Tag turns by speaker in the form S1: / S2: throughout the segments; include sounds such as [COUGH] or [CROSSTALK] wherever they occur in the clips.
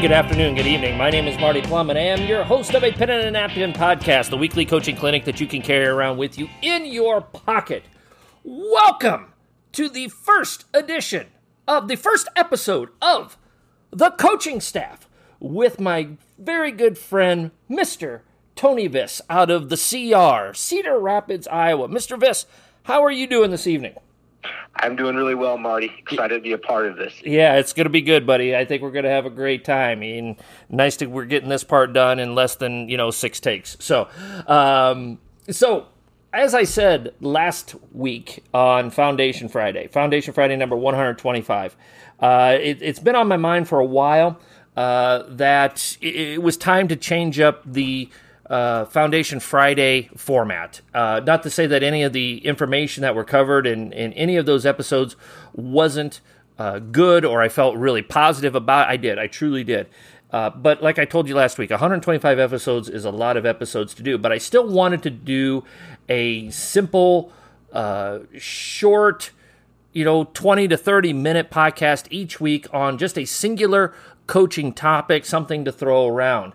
S1: morning, good afternoon, good evening. My name is Marty Plum, and I am your host of a Pen and a Napkin podcast, the weekly coaching clinic that you can carry around with you in your pocket. Welcome to the first edition of the first episode of The Coaching Staff with my very good friend, Mr. Tony Viss, out of the CR, Cedar Rapids, Iowa. Mr. Viss, how are you doing this evening?
S2: I'm doing really well, Marty. Excited to be a part of this.
S1: Yeah, it's going to be good, buddy. I think we're going to have a great time. I mean, nice to we're getting this part done in less than you know six takes. So, um, so as I said last week on Foundation Friday, Foundation Friday number 125, uh, it, has been on my mind for a while uh, that it, it was time to change up the uh, Foundation Friday format. Uh, not to say that any of the information that were covered in, in any of those episodes wasn't uh, good or I felt really positive about. I did. I truly did. Uh, but like I told you last week, 125 episodes is a lot of episodes to do. But I still wanted to do a simple, uh, short, you know, 20 to 30 minute podcast each week on just a singular coaching topic, something to throw around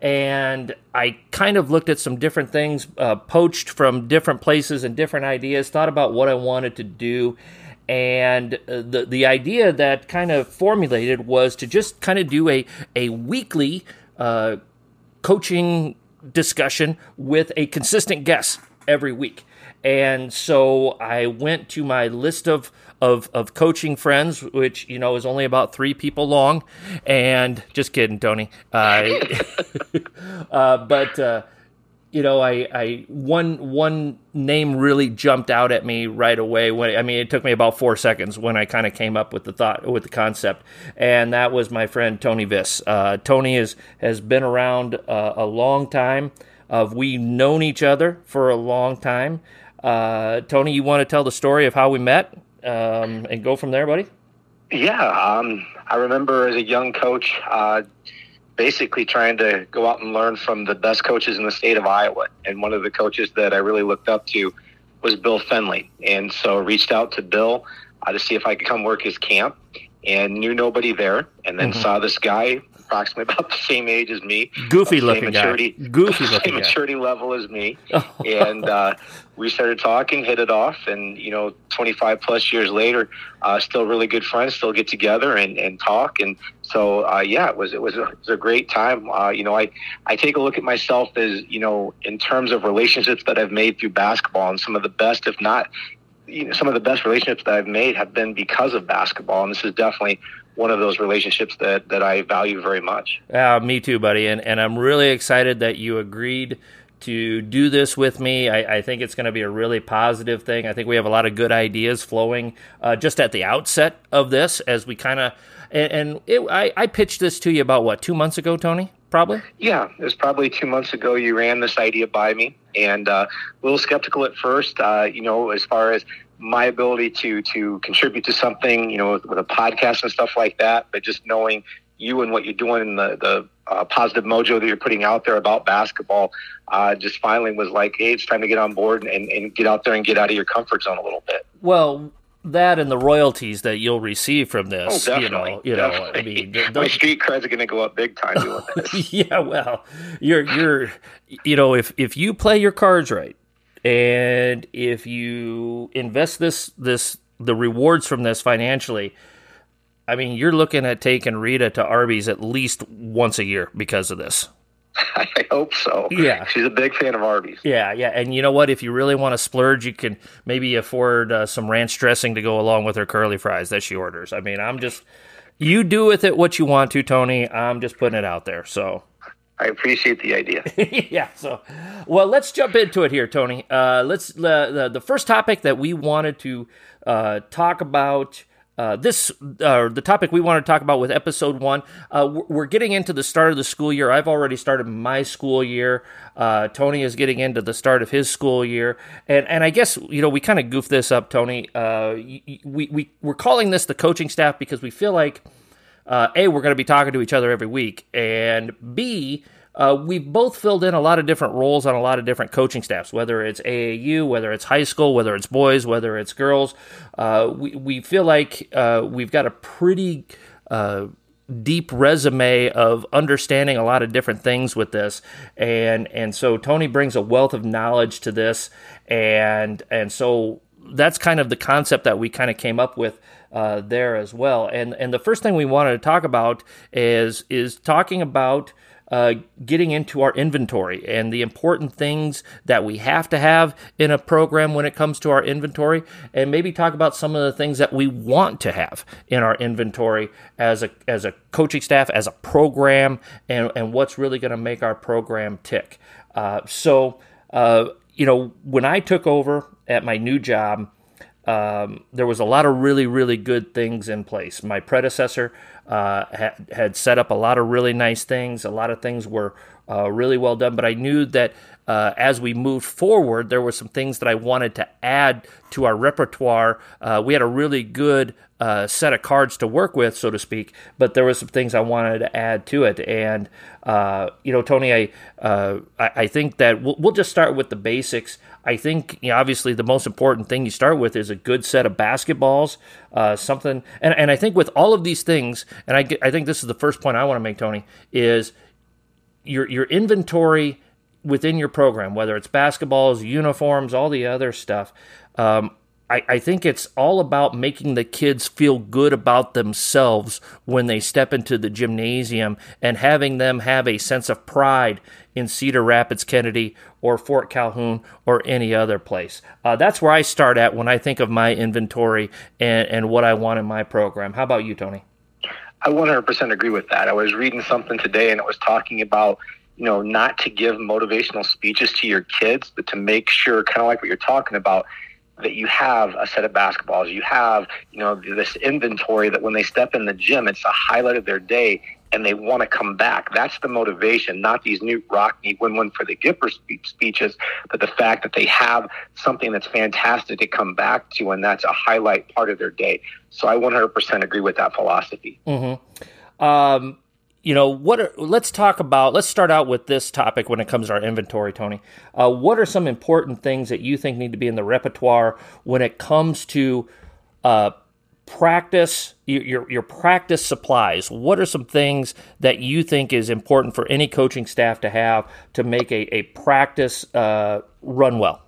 S1: and I kind of looked at some different things, uh, poached from different places and different ideas, thought about what I wanted to do. And uh, the, the idea that kind of formulated was to just kind of do a, a weekly uh, coaching discussion with a consistent guest every week. And so I went to my list of of of coaching friends, which you know is only about three people long. And just kidding, Tony. Uh, [LAUGHS] [LAUGHS] uh, but uh, you know, I, I one one name really jumped out at me right away. When I mean, it took me about four seconds when I kind of came up with the thought with the concept, and that was my friend Tony Viss. Uh, Tony is has been around uh, a long time. Of we've known each other for a long time. Uh, Tony, you want to tell the story of how we met? um, and go from there, buddy?
S2: Yeah, um, I remember as a young coach, uh, basically trying to go out and learn from the best coaches in the state of Iowa. And one of the coaches that I really looked up to was Bill Fenley. And so reached out to Bill uh, to see if I could come work his camp and knew nobody there. And then mm-hmm. saw this guy approximately about the same age as me.
S1: Goofy looking maturity,
S2: guy.
S1: Goofy [LAUGHS]
S2: looking
S1: guy.
S2: maturity level as me. [LAUGHS] and uh, we started talking, hit it off, and you know, 25 plus years later, uh, still really good friends. Still get together and, and talk. And so, uh, yeah, it was it was a, it was a great time. Uh, you know, I I take a look at myself as you know, in terms of relationships that I've made through basketball, and some of the best, if not you know, some of the best relationships that I've made have been because of basketball, and this is definitely one of those relationships that that I value very much.
S1: Uh, me too, buddy, and and I'm really excited that you agreed to do this with me. I, I think it's going to be a really positive thing. I think we have a lot of good ideas flowing uh, just at the outset of this as we kind of and, and it, I, I pitched this to you about what two months ago, Tony. Probably.
S2: Yeah, it was probably two months ago. You ran this idea by me, and uh, a little skeptical at first. Uh, you know, as far as my ability to to contribute to something, you know, with, with, a podcast and stuff like that. But just knowing you and what you're doing and the the uh, positive mojo that you're putting out there about basketball, uh, just finally was like, hey, it's time to get on board and, and get out there and get out of your comfort zone a little bit.
S1: Well, that and the royalties that you'll receive from this.
S2: Oh.
S1: You know, you know I mean, [LAUGHS]
S2: my street creds are going to go up big time doing [LAUGHS] this.
S1: yeah, well, you're you're, you know, if if you play your cards right, and if you invest this this the rewards from this financially, I mean, you're looking at taking Rita to Arby's at least once a year because of this. [LAUGHS]
S2: I hope so.
S1: Yeah,
S2: she's a big fan of Arby's.
S1: Yeah, yeah, and you know what? If you really want to splurge, you can maybe afford uh, some ranch dressing to go along with her curly fries that she orders. I mean, I'm just you do with it what you want to, Tony. I'm just putting it out there. So
S2: I appreciate the idea. [LAUGHS]
S1: yeah. So, well, let's jump into it here, Tony. Uh, let's uh, the the first topic that we wanted to uh, talk about. Uh, this uh, the topic we want to talk about with episode one. Uh, we're getting into the start of the school year. I've already started my school year. Uh, Tony is getting into the start of his school year, and and I guess you know we kind of goofed this up, Tony. We we we're calling this the coaching staff because we feel like uh, A, we're going to be talking to each other every week, and B, uh, we've both filled in a lot of different roles on a lot of different coaching staffs, whether it's AAU, whether it's high school, whether it's boys, whether it's girls. Uh, we, we feel like uh, we've got a pretty uh, deep resume of understanding a lot of different things with this and and so Tony brings a wealth of knowledge to this and and so that's kind of the concept that we kind of came up with uh, there as well and and the first thing we wanted to talk about is is talking about uh, getting into our inventory and the important things that we have to have in a program when it comes to our inventory, and maybe talk about some of the things that we want to have in our inventory as a as a coaching staff, as a program, and and what's really going to make our program tick. Uh, so, uh, you know, when I took over at my new job. Um, there was a lot of really, really good things in place. My predecessor uh, had, had set up a lot of really nice things. A lot of things were uh, really well done, but I knew that uh, as we moved forward, there were some things that I wanted to add to our repertoire. Uh, we had a really good uh, set of cards to work with, so to speak, but there were some things I wanted to add to it. And uh, you know, Tony, I, I, I think that we'll, we'll just start with the basics. I think you know, obviously the most important thing you start with is a good set of basketballs, uh, something. And, and I think with all of these things, and I, I think this is the first point I want to make, Tony, is your your inventory within your program, whether it's basketballs, uniforms, all the other stuff. Um, I, I think it's all about making the kids feel good about themselves when they step into the gymnasium and having them have a sense of pride in Cedar Rapids, Kennedy, or Fort Calhoun, or any other place. Uh, that's where I start at when I think of my inventory and, and what I want in my program. How about you, Tony?
S2: I 100% agree with that. I was reading something today and it was talking about, you know, not to give motivational speeches to your kids, but to make sure, kind of like what you're talking about, that you have a set of basketballs, you have, you know, this inventory that when they step in the gym, it's a highlight of their day and they want to come back. That's the motivation, not these Knute Rockne win win for the Gipper speeches, but the fact that they have something that's fantastic to come back to, and that's a highlight part of their day. So I 100% agree with that philosophy.
S1: Mm-hmm. Um, you know what are, let's talk about let's start out with this topic when it comes to our inventory tony. Uh, what are some important things that you think need to be in the repertoire when it comes to uh, practice your, your practice supplies? What are some things that you think is important for any coaching staff to have to make a, a practice uh, run well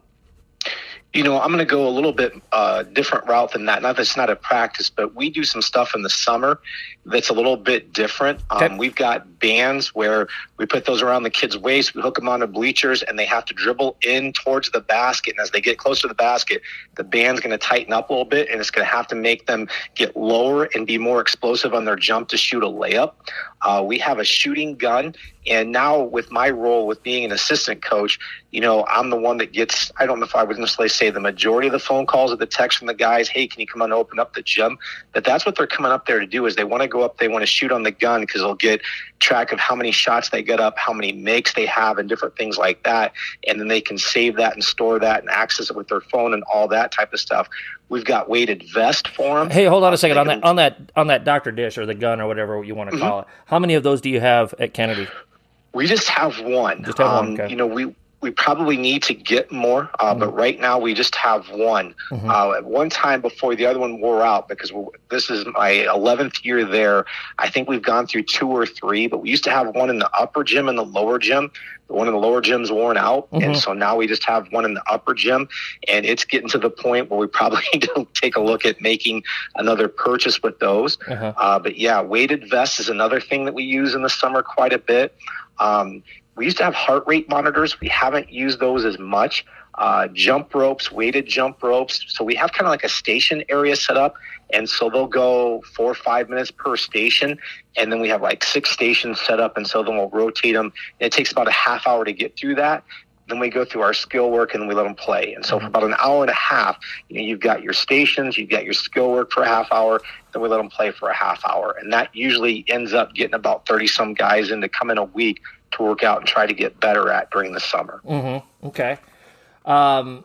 S2: you know, I'm going to go a little bit uh, different route than that. Not that it's not a practice, but we do some stuff in the summer that's a little bit different. Um, okay. We've got bands where we put those around the kids' waist, we hook them onto bleachers, and they have to dribble in towards the basket. And as they get closer to the basket, the band's going to tighten up a little bit, and it's going to have to make them get lower and be more explosive on their jump to shoot a layup. Uh, we have a shooting gun, and now with my role with being an assistant coach, you know, I'm the one that gets. I don't know if I would necessarily say the majority of the phone calls or the texts from the guys. Hey, can you come on and open up the gym? But that's what they're coming up there to do. Is they want to go up, they want to shoot on the gun because they'll get track of how many shots they get up, how many makes they have, and different things like that. And then they can save that and store that and access it with their phone and all that type of stuff. We've got weighted vest for them.
S1: Hey, hold on a second on that on that on that Doctor Dish or the gun or whatever you want to call mm-hmm. it. How many of those do you have at Kennedy?
S2: We just have one.
S1: Just have um, one. Okay.
S2: You know, we we probably need to get more, uh, mm-hmm. but right now we just have one. Mm-hmm. Uh, at one time before the other one wore out, because this is my 11th year there, I think we've gone through two or three, but we used to have one in the upper gym and the lower gym. The one in the lower gym's worn out, mm-hmm. and so now we just have one in the upper gym, and it's getting to the point where we probably [LAUGHS] need to take a look at making another purchase with those. Uh-huh. Uh, but yeah, weighted vests is another thing that we use in the summer quite a bit. Um, we used to have heart rate monitors. We haven't used those as much. Uh, jump ropes, weighted jump ropes. So we have kind of like a station area set up. And so they'll go four or five minutes per station. And then we have like six stations set up. And so then we'll rotate them. And it takes about a half hour to get through that. Then we go through our skill work and we let them play. And so for about an hour and a half, you know, you've got your stations, you've got your skill work for a half hour, then we let them play for a half hour. And that usually ends up getting about 30 some guys in to come in a week to work out and try to get better at during the summer.
S1: Mm-hmm. Okay. Um,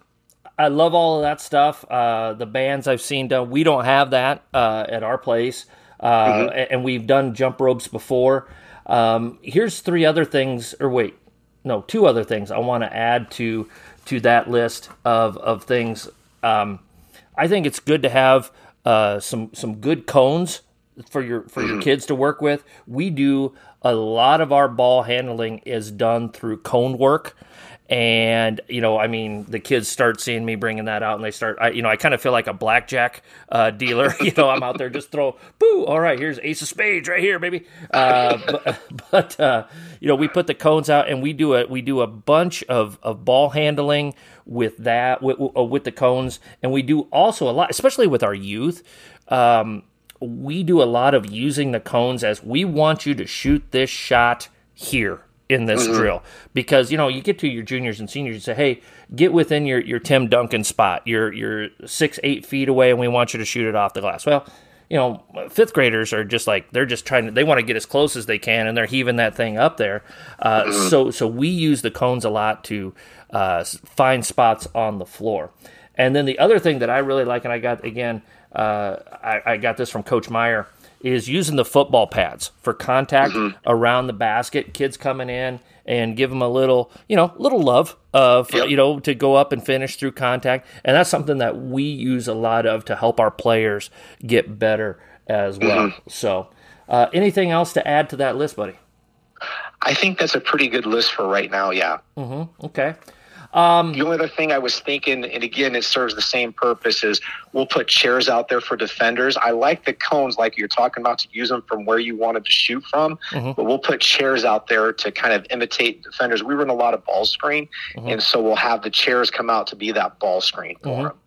S1: I love all of that stuff. Uh, the bands I've seen done, we don't have that uh, at our place, uh, mm-hmm. and we've done jump ropes before. Um, here's three other things, or wait, no, two other things I want to add to to that list of of things. Um, I think it's good to have uh, some some good cones for your for your kids to work with. We do a lot of our ball handling is done through cone work. And you know, I mean, the kids start seeing me bringing that out, and they start. I, you know, I kind of feel like a blackjack uh, dealer. [LAUGHS] you know, I'm out there just throw, boo. All right, here's Ace of Spades right here, baby. Uh, [LAUGHS] but, but uh, you know, we put the cones out, and we do a we do a bunch of of ball handling with that with, with the cones, and we do also a lot, especially with our youth. Um, we do a lot of using the cones as we want you to shoot this shot here in this mm-hmm. drill. Because you know you get to your juniors and seniors and say hey get within your, your tim duncan spot. You're you're six eight feet away and we want you to shoot it off the glass. Well you know fifth graders are just like they're just trying to they want to get as close as they can and they're heaving that thing up there. Uh, mm-hmm. so so we use the cones a lot to uh, find spots on the floor. And then the other thing that i really like and i got again uh, I, I, got this from Coach Meyer, is using the football pads for contact mm-hmm. around the basket. Kids coming in and give them a little, you know, little love of, yep. you know, to go up and finish through contact. And that's something that we use a lot of to help our players get better as well. Mm-hmm. So, uh, anything else to add to that list, buddy?
S2: I think that's a pretty good list for right now. Yeah.
S1: Mm-hmm. Okay.
S2: Um, the only other thing I was thinking, and again, it serves the same purpose, is we'll put chairs out there for defenders. I like the cones, like you're talking about, to use them from where you wanted to shoot from, mm-hmm. but we'll put chairs out there to kind of imitate defenders. We run a lot of ball screen, mm-hmm. and so we'll have the chairs come out to be that ball screen for mm-hmm. them.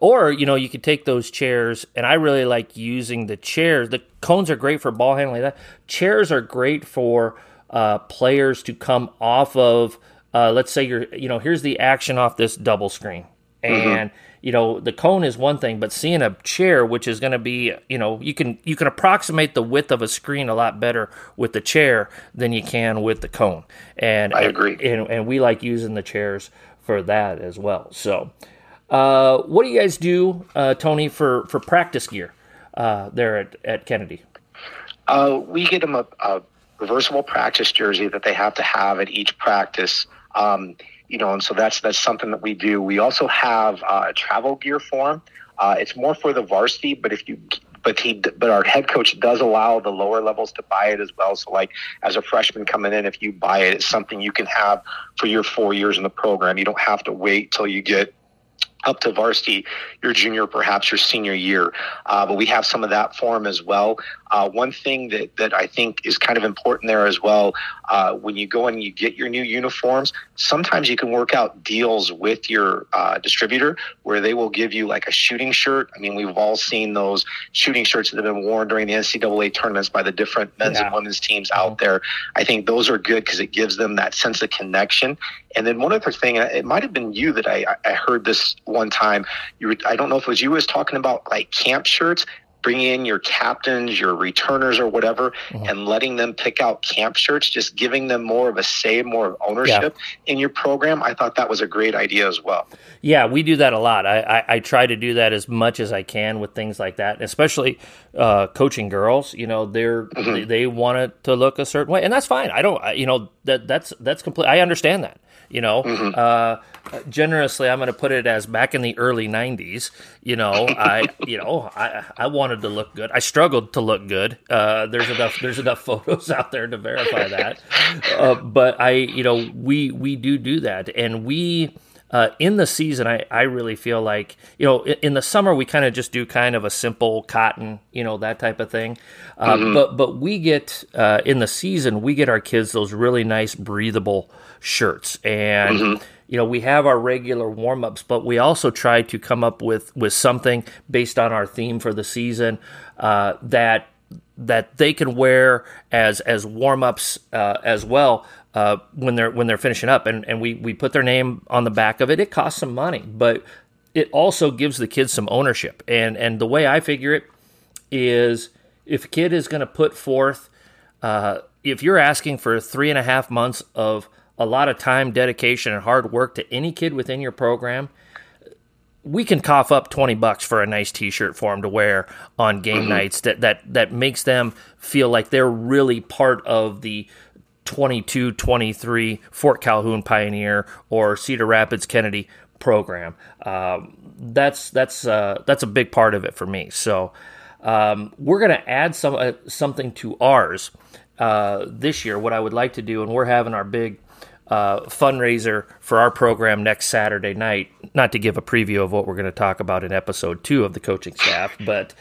S1: Or, you know, you could take those chairs, and I really like using the chairs. The cones are great for ball handling. That chairs are great for uh, players to come off of uh, let's say you're, you know, here's the action off this double screen. Mm-hmm. And, mm-hmm. you know, the cone is one thing, but seeing a chair, which is going to be, you know, you can, you can approximate the width of a screen a lot better with the chair than you can with the cone. And
S2: I agree.
S1: And, and we like using the chairs for that as well. So, uh, what do you guys do, uh, Tony, for, for practice gear uh, there at, at Kennedy?
S2: Uh, we get them a, a reversible practice jersey that they have to have at each practice. Um, you know, and so that's that's something that we do. We also have uh, a travel gear form. Uh, it's more for the varsity, but if you but he but our head coach does allow the lower levels to buy it as well. So like as a freshman coming in, if you buy it, it's something you can have for your four years in the program. You don't have to wait till you get up to varsity your junior, perhaps your senior year. Uh, but we have some of that form as well. Uh, one thing that, that I think is kind of important there as well, uh, when you go and you get your new uniforms, sometimes you can work out deals with your uh, distributor where they will give you like a shooting shirt. I mean, we've all seen those shooting shirts that have been worn during the NCAA tournaments by the different men's yeah. and women's teams out there. I think those are good because it gives them that sense of connection. And then one other thing, it might have been you that I, I heard this one time. You were, I don't know if it was you was talking about like camp shirts bring in your captains, your returners, or whatever, mm-hmm. and letting them pick out camp shirts, just giving them more of a say, more of ownership yeah. in your program. I thought that was a great idea as well.
S1: Yeah, we do that a lot. I, I, I try to do that as much as I can with things like that, especially uh, coaching girls. You know, they're mm-hmm. they, they want it to look a certain way, and that's fine. I don't, you know, that that's that's complete. I understand that. You know, mm-hmm. uh, generously, I'm going to put it as back in the early '90s. You know, I, you know, I, I wanted to look good. I struggled to look good. Uh, there's enough, there's enough [LAUGHS] photos out there to verify that. Uh, but I, you know, we we do do that, and we. Uh, in the season, I, I really feel like, you know, in, in the summer, we kind of just do kind of a simple cotton, you know, that type of thing. Uh, mm-hmm. But but we get, uh, in the season, we get our kids those really nice, breathable shirts. And, mm-hmm. you know, we have our regular warm ups, but we also try to come up with, with something based on our theme for the season uh, that that they can wear as as warm ups uh, as well uh, when they're when they're finishing up, and and we we put their name on the back of it. It costs some money, but it also gives the kids some ownership. And and the way I figure it is, if a kid is going to put forth, uh, if you're asking for three and a half months of a lot of time, dedication, and hard work to any kid within your program, we can cough up 20 bucks for a nice t-shirt for them to wear on game mm-hmm. nights that, that that makes them feel like they're really part of the 22 23 Fort Calhoun Pioneer or Cedar Rapids Kennedy program. Um, that's that's uh, that's a big part of it for me. So Um, we're going to add some uh, something to ours uh, this year. What I would like to do, and we're having our big uh, fundraiser for our program next Saturday night. Not to give a preview of what we're going to talk about in episode two of the coaching staff, but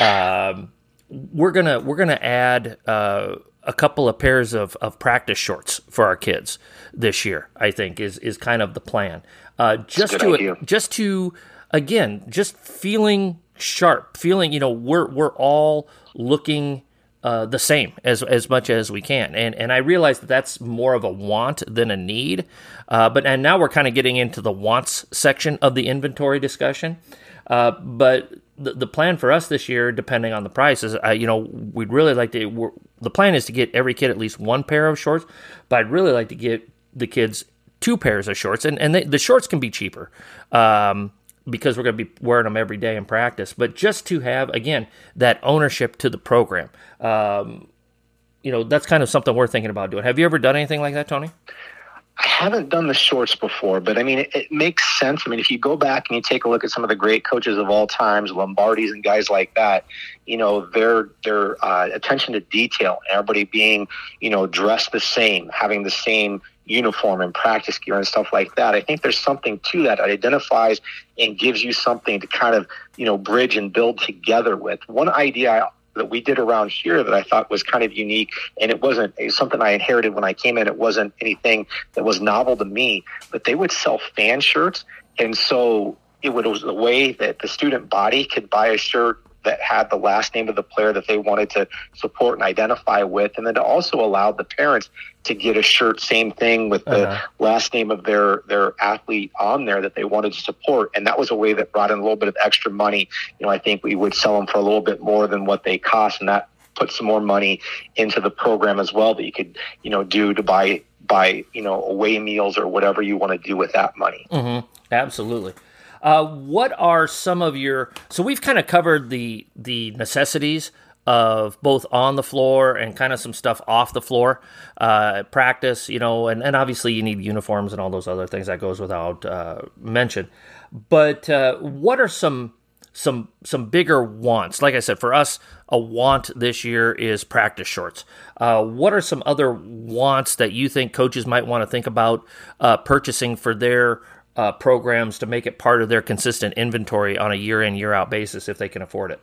S1: um, we're gonna we're gonna add uh, a couple of pairs of, of practice shorts for our kids this year. I think is is kind of the plan. Uh, just to idea. just to again just feeling sharp, feeling you know we're we're all looking uh, the same as as much as we can. And and I realize that that's more of a want than a need. Uh, but and now we're kind of getting into the wants section of the inventory discussion. Uh, but the, the plan for us this year, depending on the price, is uh, you know we'd really like to. The plan is to get every kid at least one pair of shorts, but I'd really like to get the kids two pairs of shorts, and and they, the shorts can be cheaper. Um, because we're going to be wearing them every day in practice, but just to have again that ownership to the program. Um, you know, that's kind of something we're thinking about doing. Have you ever done anything like that, Tony?
S2: I haven't done the shorts before, but I mean, it, it, makes sense. I mean, if you go back and you take a look at some of the great coaches of all times, Lombardi's and guys like that, you know, their their uh, attention to detail, everybody being, you know, dressed the same, having the same uniform and practice gear and stuff like that. I think there's something to that. It identifies and gives you something to kind of, you know, bridge and build together with. One idea that we did around here that I thought was kind of unique, and it wasn't something I inherited when I came in. It wasn't anything that was novel to me, but they would sell fan shirts, and so it was a way that the student body could buy a shirt that had the last name of the player that they wanted to support and identify with, and then to also allow the parents to get a shirt, same thing with the uh-huh. last name of their their athlete on there that they wanted to support, and that was a way that brought in a little bit of extra money. You know, I think we would sell them for a little bit more than what they cost, and that put some more money into the program as well that you could you know do to buy buy you know away meals or whatever you want to do with that money.
S1: Mm-hmm. Absolutely. Uh, what are some of your? So we've kind of covered the the necessities of both on the floor and kind of some stuff off the floor uh, practice, you know, and, and obviously you need uniforms and all those other things that goes without uh, mention. But uh, what are some some some bigger wants? Like I said, for us, a want this year is practice shorts. Uh, what are some other wants that you think coaches might want to think about uh, purchasing for their uh, programs to make it part of their consistent inventory on a year in year out basis if they can afford it?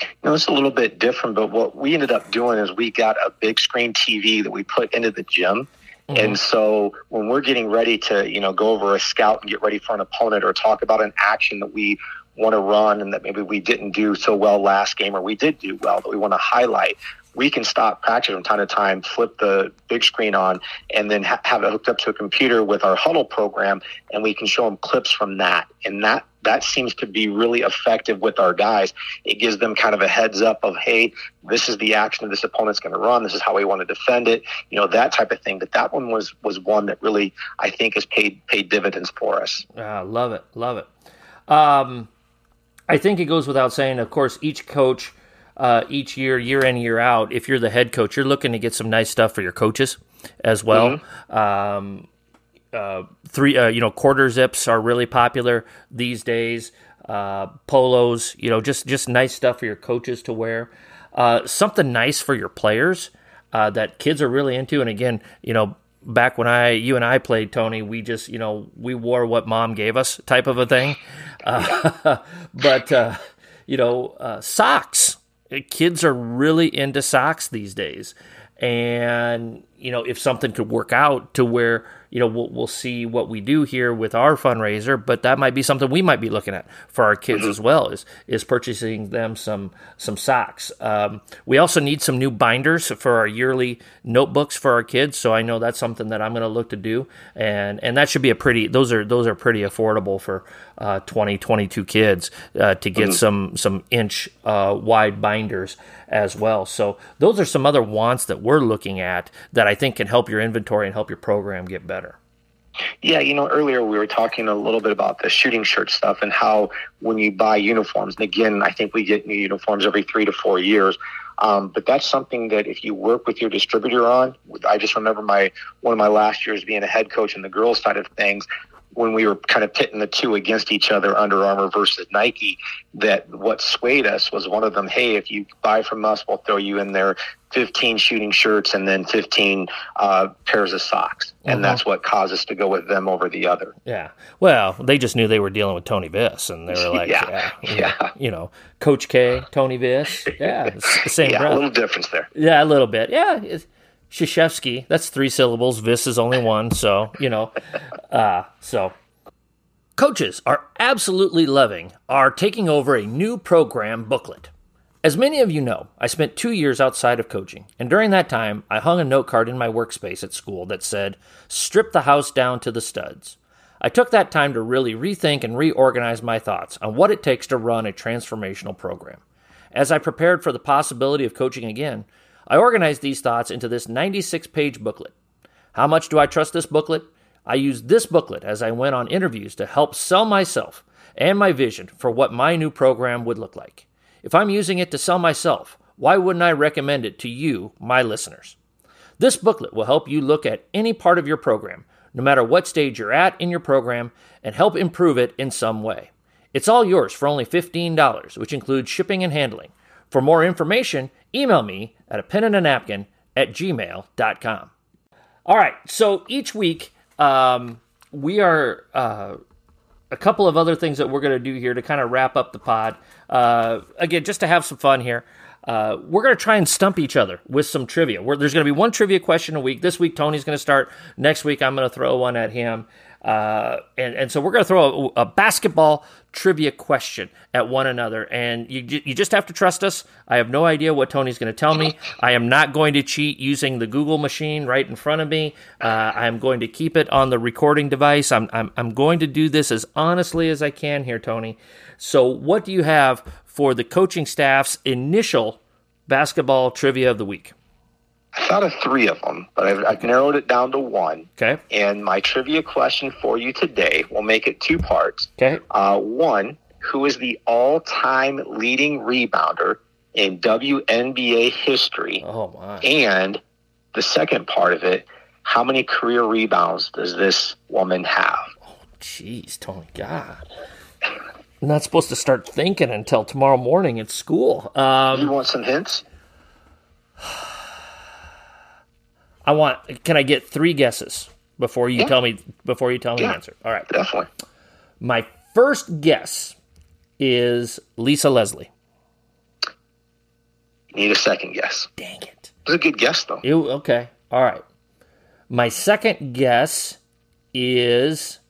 S2: You know, it's a little bit different, but what we ended up doing is we got a big screen TV that we put into the gym. Mm-hmm. And so when we're getting ready to, you know, go over a scout and get ready for an opponent or talk about an action that we want to run and that maybe we didn't do so well last game or we did do well that we want to highlight, we can stop practice from time to time, flip the big screen on, and then ha- have it hooked up to a computer with our Hudl program, and we can show them clips from that. And that that seems to be really effective with our guys. It gives them kind of a heads up of, hey, this is the action this opponent's going to run. This is how we want to defend it. You know that type of thing. But that one was was one that really I think has paid paid dividends for us.
S1: Uh, love it, love it. Um, I think it goes without saying. Of course, each coach uh, each year, year in, year out, if you're the head coach, you're looking to get some nice stuff for your coaches as well. Mm-hmm. Um, uh, three, uh, you know, quarter zips are really popular these days. Uh, polos, you know, just just nice stuff for your coaches to wear. Uh, something nice for your players uh, that kids are really into. And again, you know, back when I, you and I played Tony, we just, you know, we wore what mom gave us type of a thing. [LAUGHS] but you know, socks kids are really into socks these days. And, you know, if something could work out to where you know, we'll, we'll see what we do here with our fundraiser, but that might be something we might be looking at for our kids mm-hmm. as well is is purchasing them some some socks. Um, we also need some new binders for our yearly notebooks for our kids, so I know that's something that I'm going to look to do, and and that should be a pretty those are those are pretty affordable for uh, 20 22 kids uh, to get mm-hmm. some some inch uh, wide binders as well. So those are some other wants that we're looking at that I think can help your inventory and help your program get better.
S2: Yeah, you know, earlier we were talking a little bit about the shooting shirt stuff and how when you buy uniforms, and again, I think we get new uniforms every three to four years. Um, but that's something that if you work with your distributor on, I just remember my one of my last years being a head coach in the girls side of things when we were kind of pitting the two against each other, Under Armour versus Nike, that what swayed us was one of them, hey, if you buy from us, we'll throw you in there 15 shooting shirts and then 15 uh, pairs of socks. And
S1: Uh-huh.
S2: that's what caused us to go with them over the other.
S1: Yeah. Well, they just knew they were dealing with Tony Viss, and they were [LAUGHS] like,
S2: Yeah.
S1: yeah, you know-
S2: Yeah.
S1: you know, Coach K, Tony Viss. Yeah, it's the [LAUGHS] same
S2: Yeah, a little difference there.
S1: Yeah, a little bit. Yeah, it's Krzyzewski. That's three syllables. Viss is only one. So you know, uh, so coaches are absolutely loving our taking over a new program booklet. As many of you know, I spent two years outside of coaching, and during that time, I hung a note card in my workspace at school that said, Strip the house down to the studs. I took that time to really rethink and reorganize my thoughts on what it takes to run a transformational program. As I prepared for the possibility of coaching again, I organized these thoughts into this 96 page booklet. How much do I trust this booklet? I used this booklet as I went on interviews to help sell myself and my vision for what my new program would look like. If I'm using it to sell myself, why wouldn't I recommend it to you, my listeners? This booklet will help you look at any part of your program, no matter what stage you're at in your program, and help improve it in some way. It's all yours for only $15, which includes shipping and handling. For more information, email me at a pen and a napkin at gmail.com. All right, so each week um, we are uh, a couple of other things that we're going to do here to kind of wrap up the pod. Uh, again, just to have some fun here. Uh, we're going to try and stump each other with some trivia. Where there's going to be one trivia question a week. This week, Tony's going to start. Next week, I'm going to throw one at him. Uh, and, and so we're going to throw a, a basketball trivia question at one another. And you, you just have to trust us. I have no idea what Tony's going to tell me. I am not going to cheat using the Google machine right in front of me. Uh, I'm going to keep it on the recording device. I'm, I'm, I'm going to do this as honestly as I can here, Tony. So, what do you have for the coaching staff's initial basketball trivia of the week?
S2: I thought of three of them, but I've, I've narrowed it down to one.
S1: Okay.
S2: And my trivia question for you today, we'll make it two parts.
S1: Okay.
S2: Uh, one, who is the all time leading rebounder in WNBA history?
S1: Oh, my.
S2: And the second part of it, how many career rebounds does this woman have?
S1: Oh, jeez, Tony, God. I'm not supposed to start thinking until tomorrow morning at school. Um,
S2: You want some hints?
S1: I want. Can I get three guesses before you
S2: Yeah.
S1: tell me before you tell me
S2: Yeah.
S1: the answer? All right.
S2: Definitely.
S1: My first guess is Lisa Leslie.
S2: Need a second guess.
S1: Dang it.
S2: It was a good guess, though.
S1: You okay? All right. My second guess is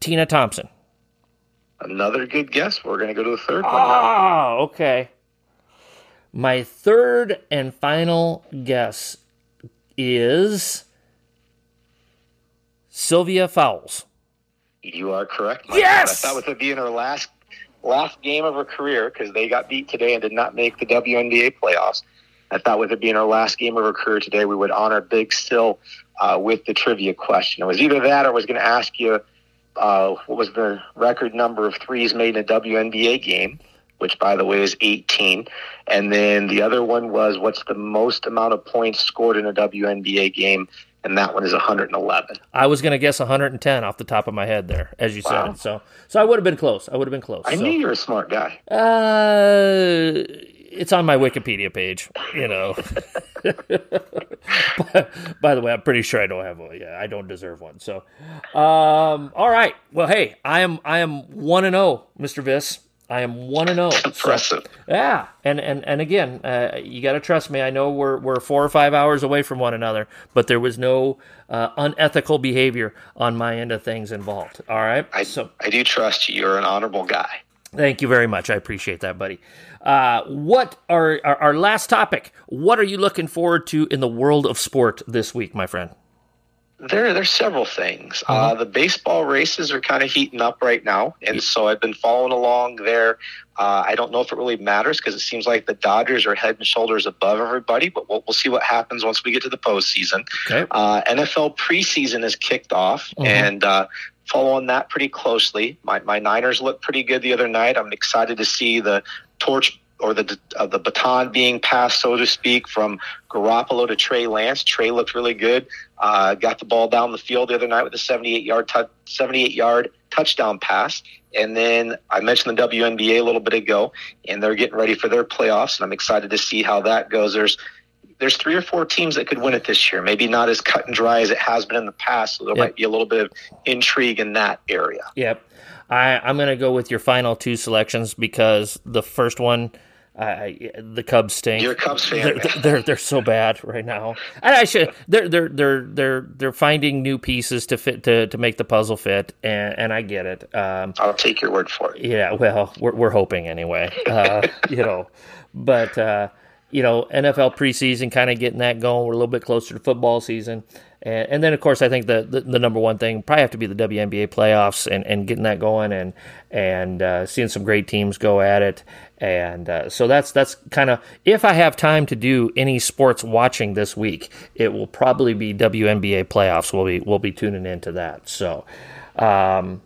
S1: Tina Thompson.
S2: Another good guess. We're going to go to the third one.
S1: Oh, okay. My third and final guess is Sylvia Fowles.
S2: You are correct. Mike.
S1: Yes!
S2: I thought with it being her last last game of her career because they got beat today and did not make the WNBA playoffs. I thought with it being her last game of her career today, we would honor Big Syl uh, with the trivia question. It was either that or I was going to ask you uh, what was the record number of threes made in a WNBA game, which by the way is 18. And then the other one was what's the most amount of points scored in a WNBA game, and that one is 111.
S1: I was going to guess 110 off the top of my head there, as you
S2: Wow.
S1: said. So, so I would have been close. I would have been close.
S2: I
S1: so.
S2: knew you were a smart guy.
S1: Uh, it's on my Wikipedia page, you know. by, [LAUGHS] [LAUGHS] by the way, I'm pretty sure I don't have one. Yeah, I don't deserve one. So, um, all right. Well, hey, I am I am one and zero, Mr. Viss. I am one and zero. So,
S2: Impressive.
S1: yeah, and and and again, uh, you got to trust me. I know we're we're four or five hours away from one another, but there was no uh, unethical behavior on my end of things involved. All right.
S2: I,
S1: so
S2: I do trust you. You're an honorable guy.
S1: Thank you very much. I appreciate that, buddy. Uh, what are our, our last topic? What are you looking forward to in the world of sport this week, my friend?
S2: There, there's several things. Uh, the baseball races are kind of heating up right now, and so I've been following along there. Uh, I don't know if it really matters because it seems like the Dodgers are head and shoulders above everybody, but we'll, we'll see what happens once we get to the postseason.
S1: Okay.
S2: Uh, NFL preseason is kicked off,
S1: Mhm.
S2: and uh, following that pretty closely. My, my Niners looked pretty good the other night. I'm excited to see the torch or the uh, the baton being passed, so to speak, from Garoppolo to Trey Lance. Trey looked really good. Uh, got the ball down the field the other night with a 78 yard t- 78 yard touchdown pass. And then I mentioned the WNBA a little bit ago, and they're getting ready for their playoffs, and I'm excited to see how that goes. There's there's three or four teams that could win it this year. Maybe not as cut and dry as it has been in the past. So there yep. might be a little bit of intrigue in that area.
S1: Yep. I, I'm going to go with your final two selections because the first one I, the Cubs stink.
S2: You're a Cubs fan.
S1: They're, they're, they're so bad right now. And I should they're they're they're they're they're finding new pieces to fit to, to make the puzzle fit, and, and I get it. Um,
S2: I'll take your word for it.
S1: Yeah, well, we're we're hoping anyway. Uh, [LAUGHS] you know, but uh, you know, NFL preseason kind of getting that going. We're a little bit closer to football season. And, and then, of course, I think the, the, the, number one thing probably have to be the WNBA playoffs and, and getting that going and and uh, seeing some great teams go at it. And uh, so that's that's kind of if I have time to do any sports watching this week, it will probably be WNBA playoffs. We'll be we'll be tuning into that. So, um,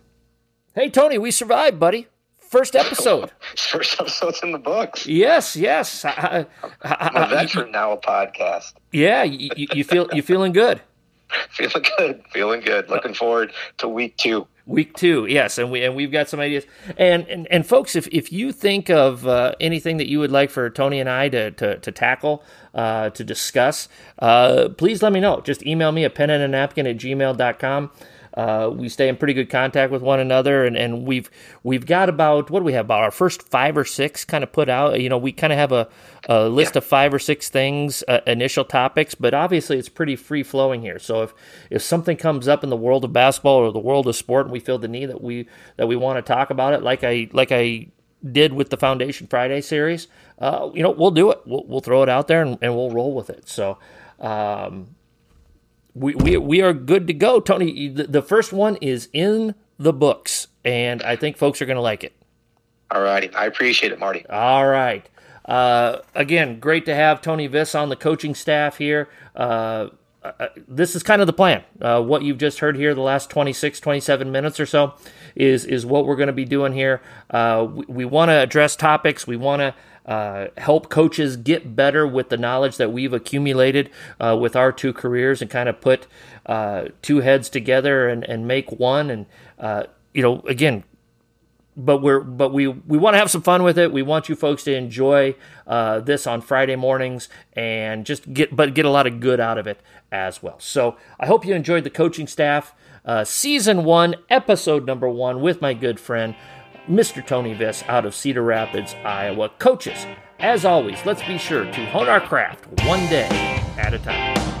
S1: hey Tony, we survived, buddy. First episode. [LAUGHS]
S2: First episode's in the books.
S1: Yes, yes.
S2: I, I'm a veteran now, a podcast.
S1: Yeah, you, you feel you feeling good. [LAUGHS]
S2: feeling good, feeling good. Looking forward to week two.
S1: Week two, yes, and we and we've got some ideas. And and, and folks, if, if you think of uh, anything that you would like for Tony and I to to, to tackle, uh, to discuss, uh, please let me know. Just email me a pen and a napkin at gmail.com. Uh, we stay in pretty good contact with one another, and, and we've we've got about what do we have about our first five or six kind of put out. You know, we kind of have a, a list yeah. of five or six things, uh, initial topics, but obviously it's pretty free flowing here. So if if something comes up in the world of basketball or the world of sport, and we feel the need that we that we want to talk about it, like I like I did with the Foundation Friday series, uh, you know, we'll do it. We'll, we'll throw it out there and, and we'll roll with it. So. Um, we, we, we are good to go. Tony, the, the first one is in the books, and I think folks are going to like it.
S2: All righty. I appreciate it, Marty.
S1: All right. Uh, again, great to have Tony Viss on the coaching staff here. Uh, uh, this is kind of the plan. Uh, what you've just heard here, the last 26, 27 minutes or so, is is what we're going to be doing here. Uh, we, we want to address topics. We want to uh, help coaches get better with the knowledge that we've accumulated uh, with our two careers and kind of put uh, two heads together and, and make one. And, uh, you know, again, but we're but we we want to have some fun with it. We want you folks to enjoy uh, this on Friday mornings and just get but get a lot of good out of it as well. So I hope you enjoyed the coaching staff season one, episode number one with my good friend Mr. Tony Viss out of Cedar Rapids, Iowa. Coaches, as always, let's be sure to hone our craft one day at a time.